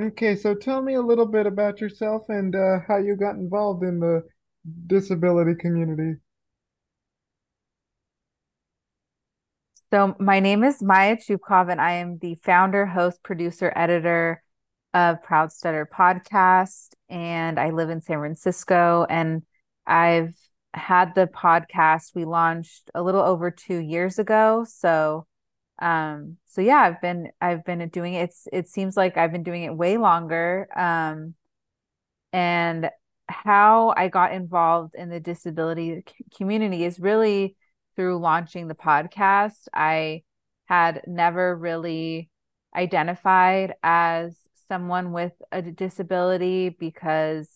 Okay, so tell me a little bit about yourself and uh, how you got involved in the disability community. So, my name is Maya Chupkov, and I am the founder, host, producer, editor of Proud Stutter podcast. And I live in San Francisco. And I've had the podcast we launched a little over two years ago. So, um, so yeah, I've been I've been doing it. It's it seems like I've been doing it way longer. Um, and how I got involved in the disability community is really through launching the podcast. I had never really identified as someone with a disability because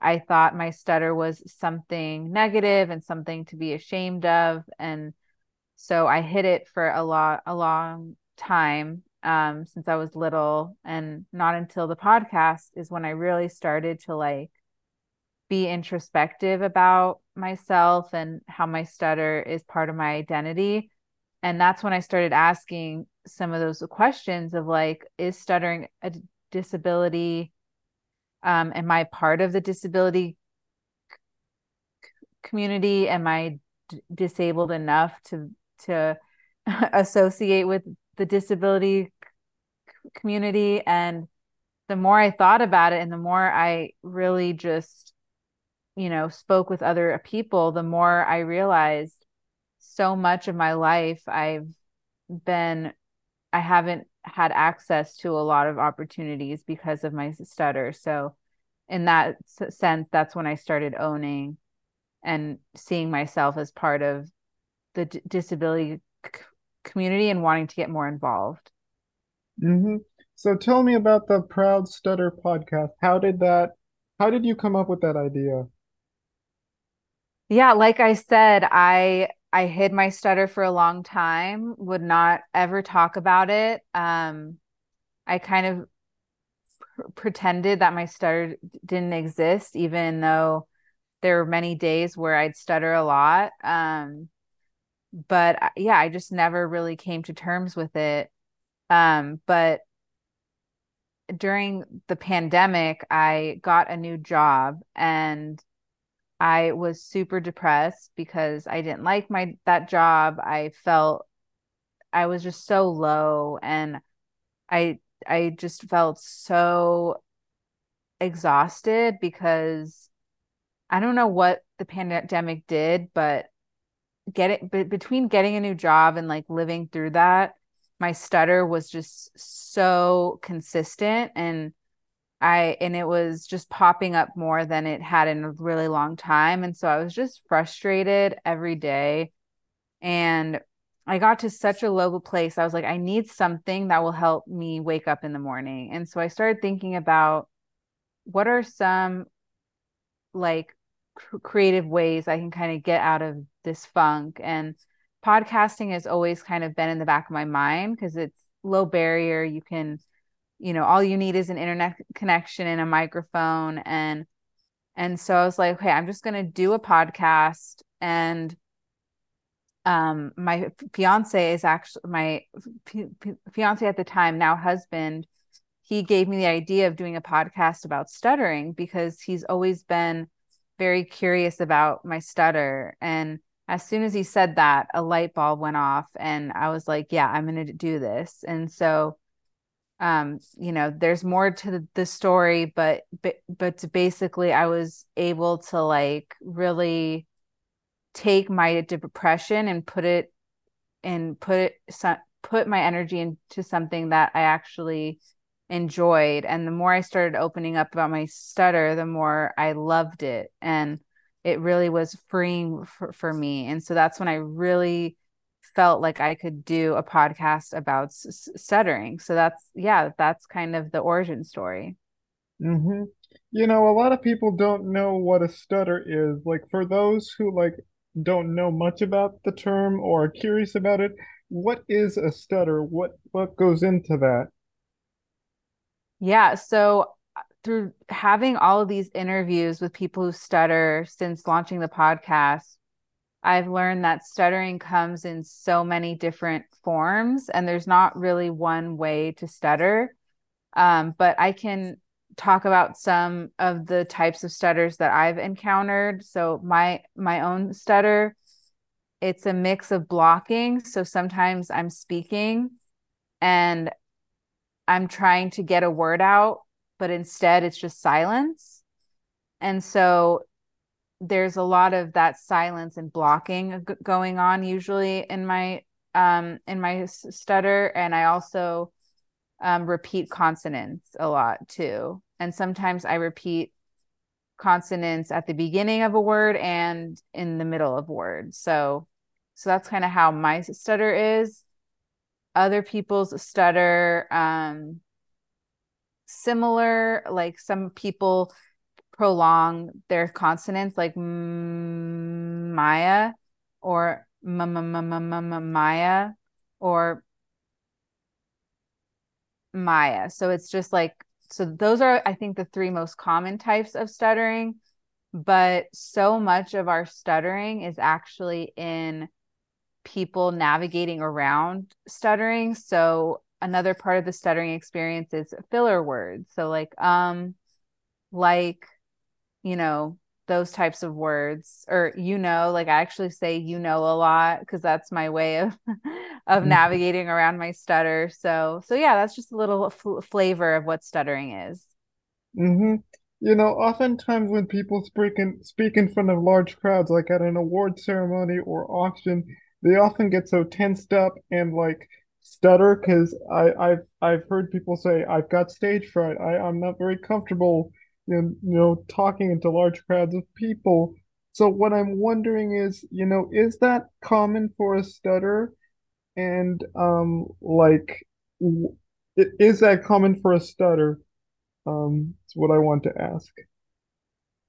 I thought my stutter was something negative and something to be ashamed of. And so I hid it for a lot, a long time um, since I was little. And not until the podcast is when I really started to like be introspective about myself and how my stutter is part of my identity. And that's when I started asking some of those questions of like, is stuttering a disability? Um, am I part of the disability c- community? Am I d- disabled enough to to associate with the disability community? And the more I thought about it, and the more I really just you know, spoke with other people, the more I realized so much of my life I've been, I haven't had access to a lot of opportunities because of my stutter. So, in that sense, that's when I started owning and seeing myself as part of the d- disability c- community and wanting to get more involved. hmm So tell me about the Proud Stutter podcast. How did that, how did you come up with that idea? Yeah, like I said, I I hid my stutter for a long time, would not ever talk about it. Um, I kind of pr- pretended that my stutter didn't exist, even though there were many days where I'd stutter a lot. Um, but yeah, I just never really came to terms with it. Um, but during the pandemic, I got a new job and I was super depressed because I didn't like my that job. I felt I was just so low and I I just felt so exhausted because I don't know what the pandemic did, but getting b- between getting a new job and like living through that, my stutter was just so consistent and I and it was just popping up more than it had in a really long time. And so I was just frustrated every day. And I got to such a low place. I was like, I need something that will help me wake up in the morning. And so I started thinking about what are some like cr- creative ways I can kind of get out of this funk. And podcasting has always kind of been in the back of my mind because it's low barrier. You can you know all you need is an internet connection and a microphone and and so i was like okay i'm just going to do a podcast and um my fiance is actually my fiance at the time now husband he gave me the idea of doing a podcast about stuttering because he's always been very curious about my stutter and as soon as he said that a light bulb went off and i was like yeah i'm going to do this. And so um you know there's more to the, story but but but basically i was able to like really take my depression and put it and put it some put my energy into something that i actually enjoyed. And the more i started opening up about my stutter the more i loved it. And it really was freeing for, for me and so that's when i really felt like I could do a podcast about s- stuttering. So that's yeah, that's kind of the origin story. hmm You know, a lot of people don't know what a stutter is. Like for those who like don't know much about the term or are curious about it, what is a stutter? What what goes into that? Yeah, so through having all of these interviews with people who stutter since launching the podcast, I've learned that stuttering comes in so many different forms and there's not really one way to stutter. Um, but I can talk about some of the types of stutters that I've encountered. So my my own stutter, it's a mix of blocking. So sometimes I'm speaking and I'm trying to get a word out, but instead it's just silence. And so there's a lot of that silence and blocking going on usually in my um in my stutter and I also um, repeat consonants a lot too. And sometimes I repeat consonants at the beginning of a word and in the middle of words. So so that's kind of how my stutter is. Other people's stutter um similar like some people prolong their consonants like Maya or Maya or Maya. So it's just like, so those are, I think, the three most common types of stuttering. But so much of our stuttering is actually in people navigating around stuttering. So another part of the stuttering experience is filler words. So like, um, like, you know, those types of words or you know like i actually say you know a lot because that's my way of of mm-hmm. navigating around my stutter so so yeah that's just a little flavor of what stuttering is mm-hmm. you know oftentimes when people speak in speak in front of large crowds like at an award ceremony or auction they often get so tensed up and like stutter because i i've i've heard people say i've got stage fright i i'm not very comfortable in you know, talking into large crowds of people. So what I'm wondering is, you know, is that common for a stutter? And um, like, is that common for a stutter? Um, it's what I want to ask.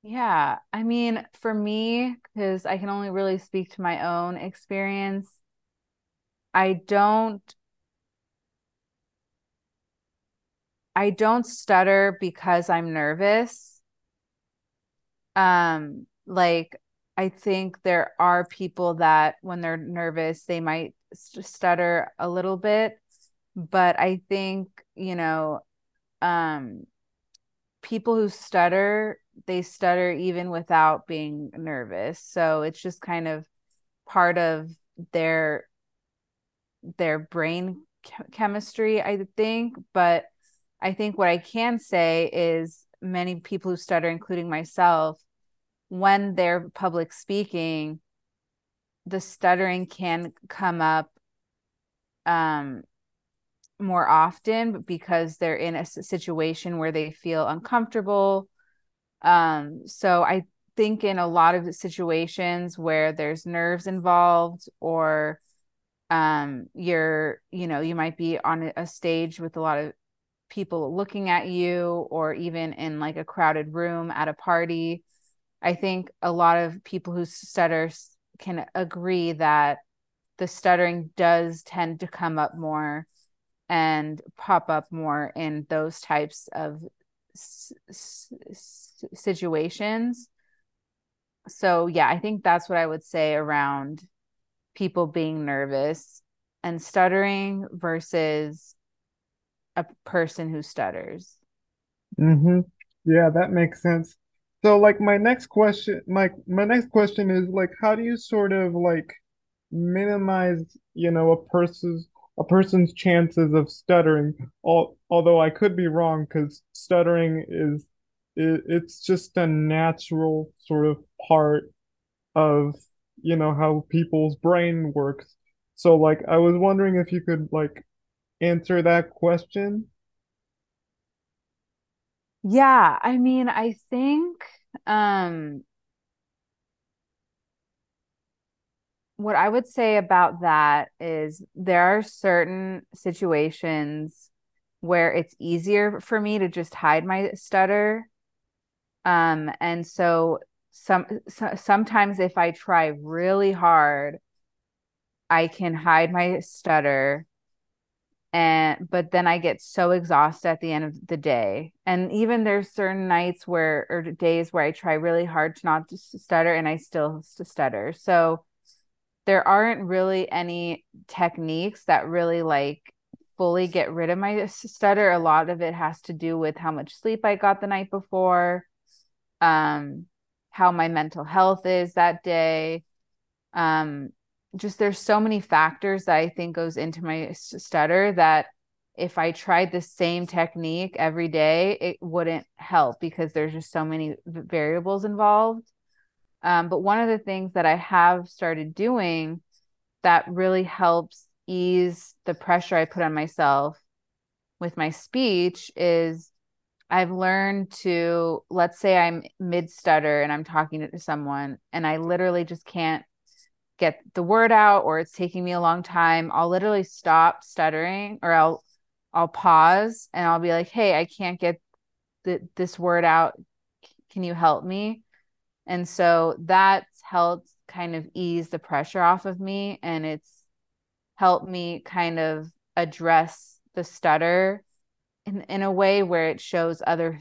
Yeah, I mean, for me, because I can only really speak to my own experience, I don't I don't stutter because I'm nervous. Um, like I think there are people that when they're nervous, they might stutter a little bit, but I think, you know, um people who stutter, they stutter even without being nervous. So it's just kind of part of their their brain chemistry, I think, but I think what I can say is many people who stutter, including myself, when they're public speaking, the stuttering can come up um, more often because they're in a situation where they feel uncomfortable. Um, so I think in a lot of situations where there's nerves involved or um, you're, you know, you might be on a stage with a lot of people looking at you or even in like a crowded room at a party. I think a lot of people who stutter can agree that the stuttering does tend to come up more and pop up more in those types of situations. So yeah i think that's what i would say around people being nervous and stuttering versus a person who stutters. Mm-hmm. Yeah, that makes sense. So like my next question, my my next question is like how do you sort of like minimize, you know, a person's a person's chances of stuttering? All, although I could be wrong because stuttering is it, it's just a natural sort of part of, you know, how people's brain works. So like I was wondering if you could like answer that question? Yeah, I mean, I think um what I would say about that is there are certain situations where it's easier for me to just hide my stutter. Um, and so some so, sometimes if I try really hard, I can hide my stutter and but then I get so exhausted at the end of the day. And even there's certain nights where or days where I try really hard to not to stutter and I still stutter. So there aren't really any techniques that really like fully get rid of my stutter. A lot of it has to do with how much sleep I got the night before, um, how my mental health is that day. Um, just there's so many factors that I think goes into my stutter that if I tried the same technique every day, it wouldn't help because there's just so many variables involved. Um, but one of the things that I have started doing that really helps ease the pressure I put on myself with my speech is I've learned to, let's say I'm mid stutter and I'm talking to someone and I literally just can't get the word out or it's taking me a long time. I'll literally stop stuttering or I'll I'll pause and I'll be like, "Hey, I can't get the, this word out. Can you help me?" And so that's helped kind of ease the pressure off of me and it's helped me kind of address the stutter in, in a way where it shows other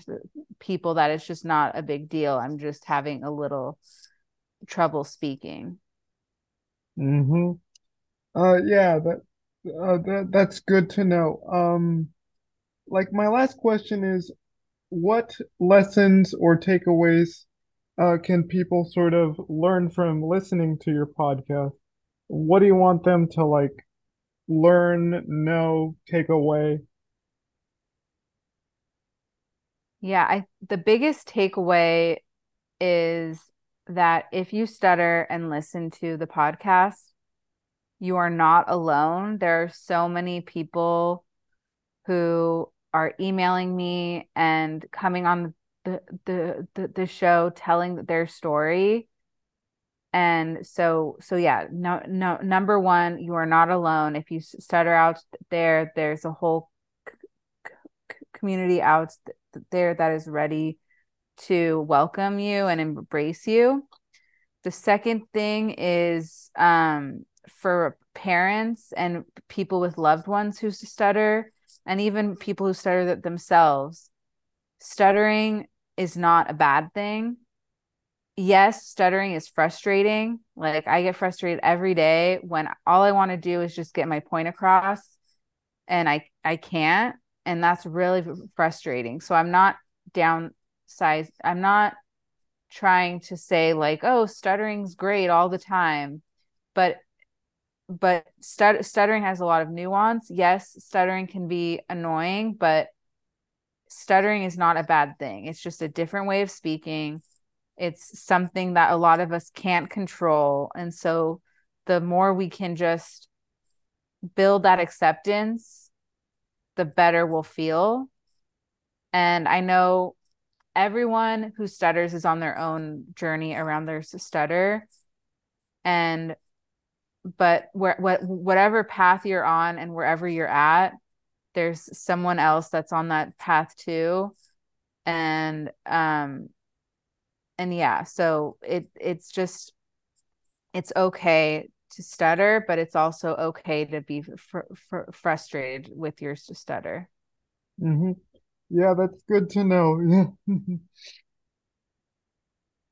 people that it's just not a big deal. I'm just having a little trouble speaking. Mm-hmm. Uh, yeah, that, uh, that that's good to know. Um, like my last question is, what lessons or takeaways uh, can people sort of learn from listening to your podcast? What do you want them to like learn, know, take away? Yeah, I the biggest takeaway is that if you stutter and listen to the podcast, you are not alone. There are so many people who are emailing me and coming on the the the, the show telling their story. And so so yeah, no no number 1, you are not alone. If you stutter out there, there's a whole c- community out there that is ready to welcome you and embrace you. The second thing is um, for parents and people with loved ones who stutter, and even people who stutter themselves. Stuttering is not a bad thing. Yes, stuttering is frustrating. Like I get frustrated every day when all I want to do is just get my point across and I I can't and that's really frustrating. So I'm not downside I'm not trying to say like oh stuttering's great all the time but but stut- stuttering has a lot of nuance. Yes stuttering can be annoying but stuttering is not a bad thing. It's just a different way of speaking. It's something that a lot of us can't control. And so the more we can just build that acceptance the better we'll feel. And i know everyone who stutters is on their own journey around their stutter. And but where what whatever path you're on and wherever you're at there's someone else that's on that path too. And um and yeah so it it's just it's okay to stutter but it's also okay to be fr- fr- frustrated with your stutter. Mm-hmm. Yeah, that's good to know. Yeah.